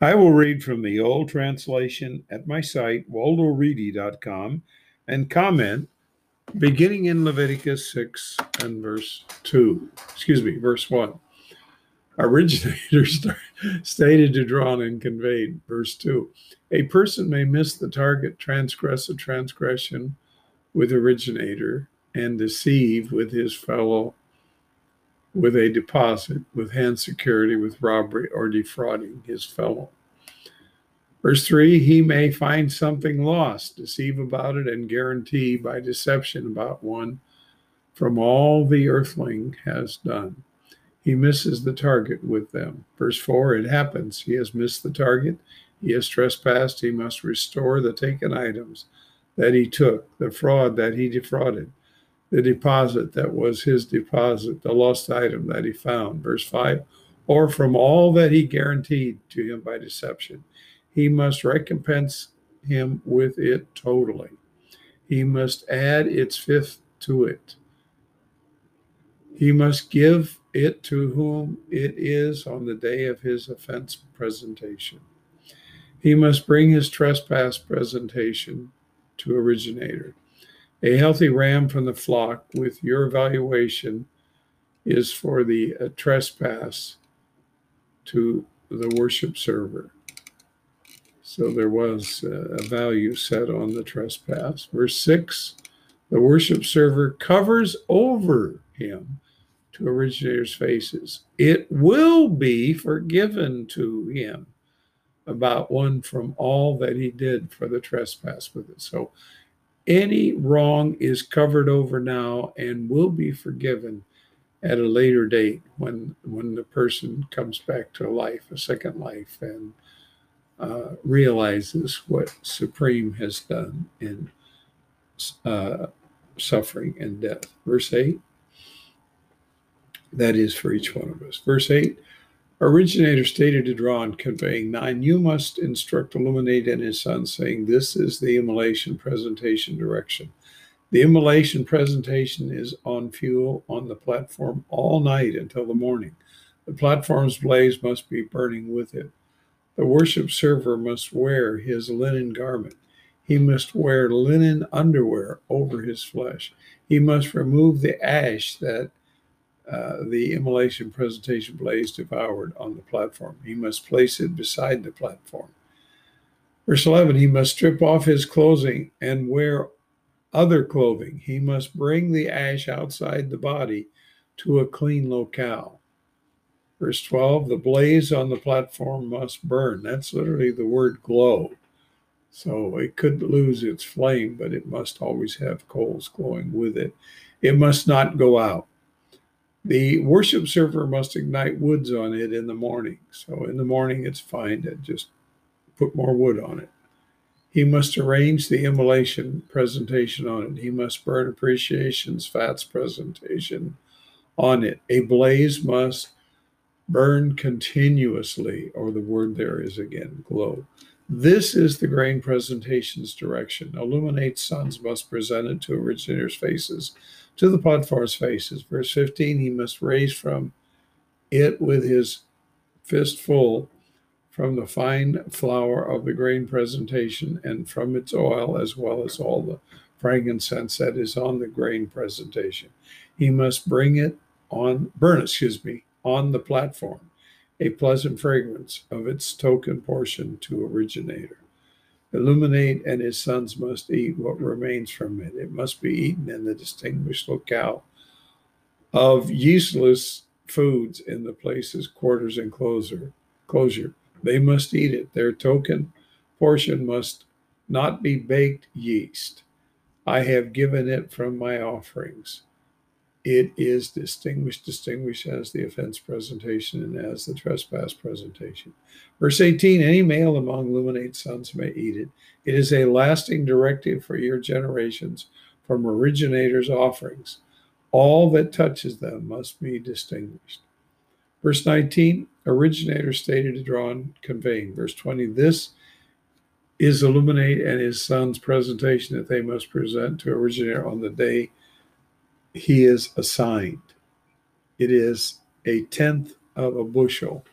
I will read from the old translation at my site, waldoreedy.com, and comment beginning in Leviticus 6 and verse 2. Excuse me, verse 1. Originators stated to drawn and conveyed. Verse 2. A person may miss the target, transgress a transgression with originator, and deceive with his fellow with a deposit, with hand security, with robbery, or defrauding his fellow. Verse 3 He may find something lost, deceive about it, and guarantee by deception about one from all the earthling has done. He misses the target with them. Verse 4 It happens. He has missed the target. He has trespassed. He must restore the taken items that he took, the fraud that he defrauded the deposit that was his deposit, the lost item that he found. Verse 5 or from all that he guaranteed to him by deception. He must recompense him with it totally. He must add its fifth to it. He must give it to whom it is on the day of his offense presentation. He must bring his trespass presentation to originator. A healthy ram from the flock with your evaluation is for the uh, trespass to the worship server. So there was uh, a value set on the trespass. Verse 6 the worship server covers over him to originator's faces. It will be forgiven to him about one from all that he did for the trespass with it. So any wrong is covered over now and will be forgiven at a later date when when the person comes back to life, a second life, and uh, realizes what Supreme has done in uh, suffering and death. Verse 8, that is for each one of us. Verse 8, Originator stated to drawn, conveying nine, you must instruct Illuminate and his son, saying, This is the immolation presentation direction. The immolation presentation is on fuel on the platform all night until the morning. The platform's blaze must be burning with it. The worship server must wear his linen garment. He must wear linen underwear over his flesh. He must remove the ash that uh, the immolation presentation blaze devoured on the platform. He must place it beside the platform. Verse 11 He must strip off his clothing and wear other clothing. He must bring the ash outside the body to a clean locale. Verse 12 The blaze on the platform must burn. That's literally the word glow. So it could lose its flame, but it must always have coals glowing with it. It must not go out. The worship server must ignite woods on it in the morning. So in the morning, it's fine to just put more wood on it. He must arrange the immolation presentation on it. He must burn appreciations, fats presentation on it. A blaze must burn continuously, or the word there is again glow. This is the grain presentation's direction. Illuminate sons must present it to originators' faces to the platform's faces. Verse 15, he must raise from it with his fist full from the fine flour of the grain presentation and from its oil, as well as all the frankincense that is on the grain presentation. He must bring it on, burn, excuse me, on the platform, a pleasant fragrance of its token portion to originator. Illuminate and his sons must eat what remains from it. It must be eaten in the distinguished locale of yeastless foods in the places, quarters, and closure. Closure. They must eat it. Their token portion must not be baked yeast. I have given it from my offerings it is distinguished, distinguished as the offense presentation and as the trespass presentation. Verse 18 Any male among Illuminate sons may eat it. It is a lasting directive for your generations from originators' offerings. All that touches them must be distinguished. Verse 19 Originator stated to draw and conveying. Verse 20 This is Illuminate and his son's presentation that they must present to originator on the day he is assigned. It is a tenth of a bushel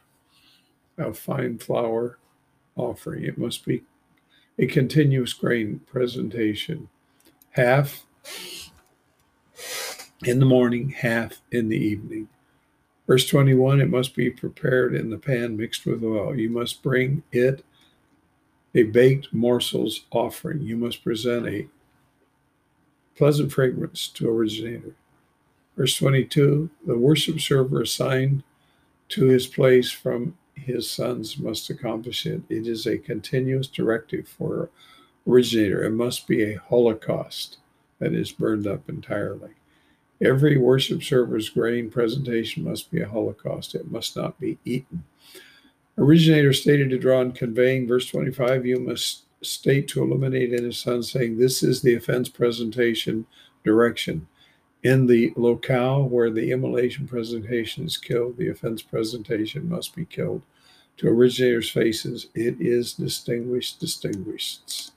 of fine flour offering. It must be a continuous grain presentation. Half in the morning, half in the evening. Verse 21 It must be prepared in the pan mixed with oil. You must bring it a baked morsels offering. You must present a pleasant fragrance to originator. Verse 22 The worship server assigned to his place from his sons must accomplish it. It is a continuous directive for originator. It must be a holocaust that is burned up entirely. Every worship server's grain presentation must be a holocaust. It must not be eaten. Originator stated to draw in conveying, verse 25, you must state to illuminate in his son, saying, This is the offense presentation direction. In the locale where the immolation presentation is killed, the offense presentation must be killed. To originator's faces, it is distinguished, distinguished.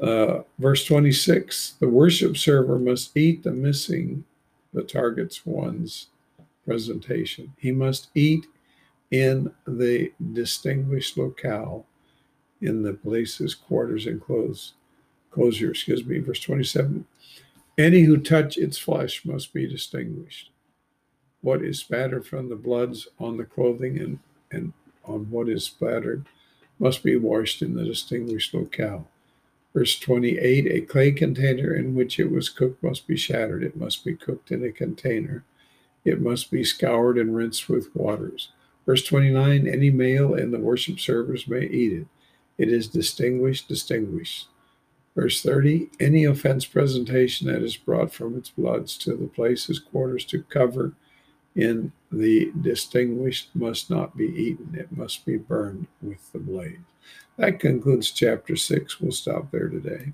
Uh, verse 26 the worship server must eat the missing, the target's one's presentation. He must eat in the distinguished locale in the places, quarters, and clothes. Closure, excuse me, verse 27. Any who touch its flesh must be distinguished. What is spattered from the bloods on the clothing and, and on what is splattered must be washed in the distinguished locale. Verse 28 A clay container in which it was cooked must be shattered. It must be cooked in a container. It must be scoured and rinsed with waters. Verse 29 Any male in the worship service may eat it. It is distinguished, distinguished. Verse 30 Any offense presentation that is brought from its bloods to the places, quarters to cover in the distinguished must not be eaten. It must be burned with the blade. That concludes chapter 6. We'll stop there today.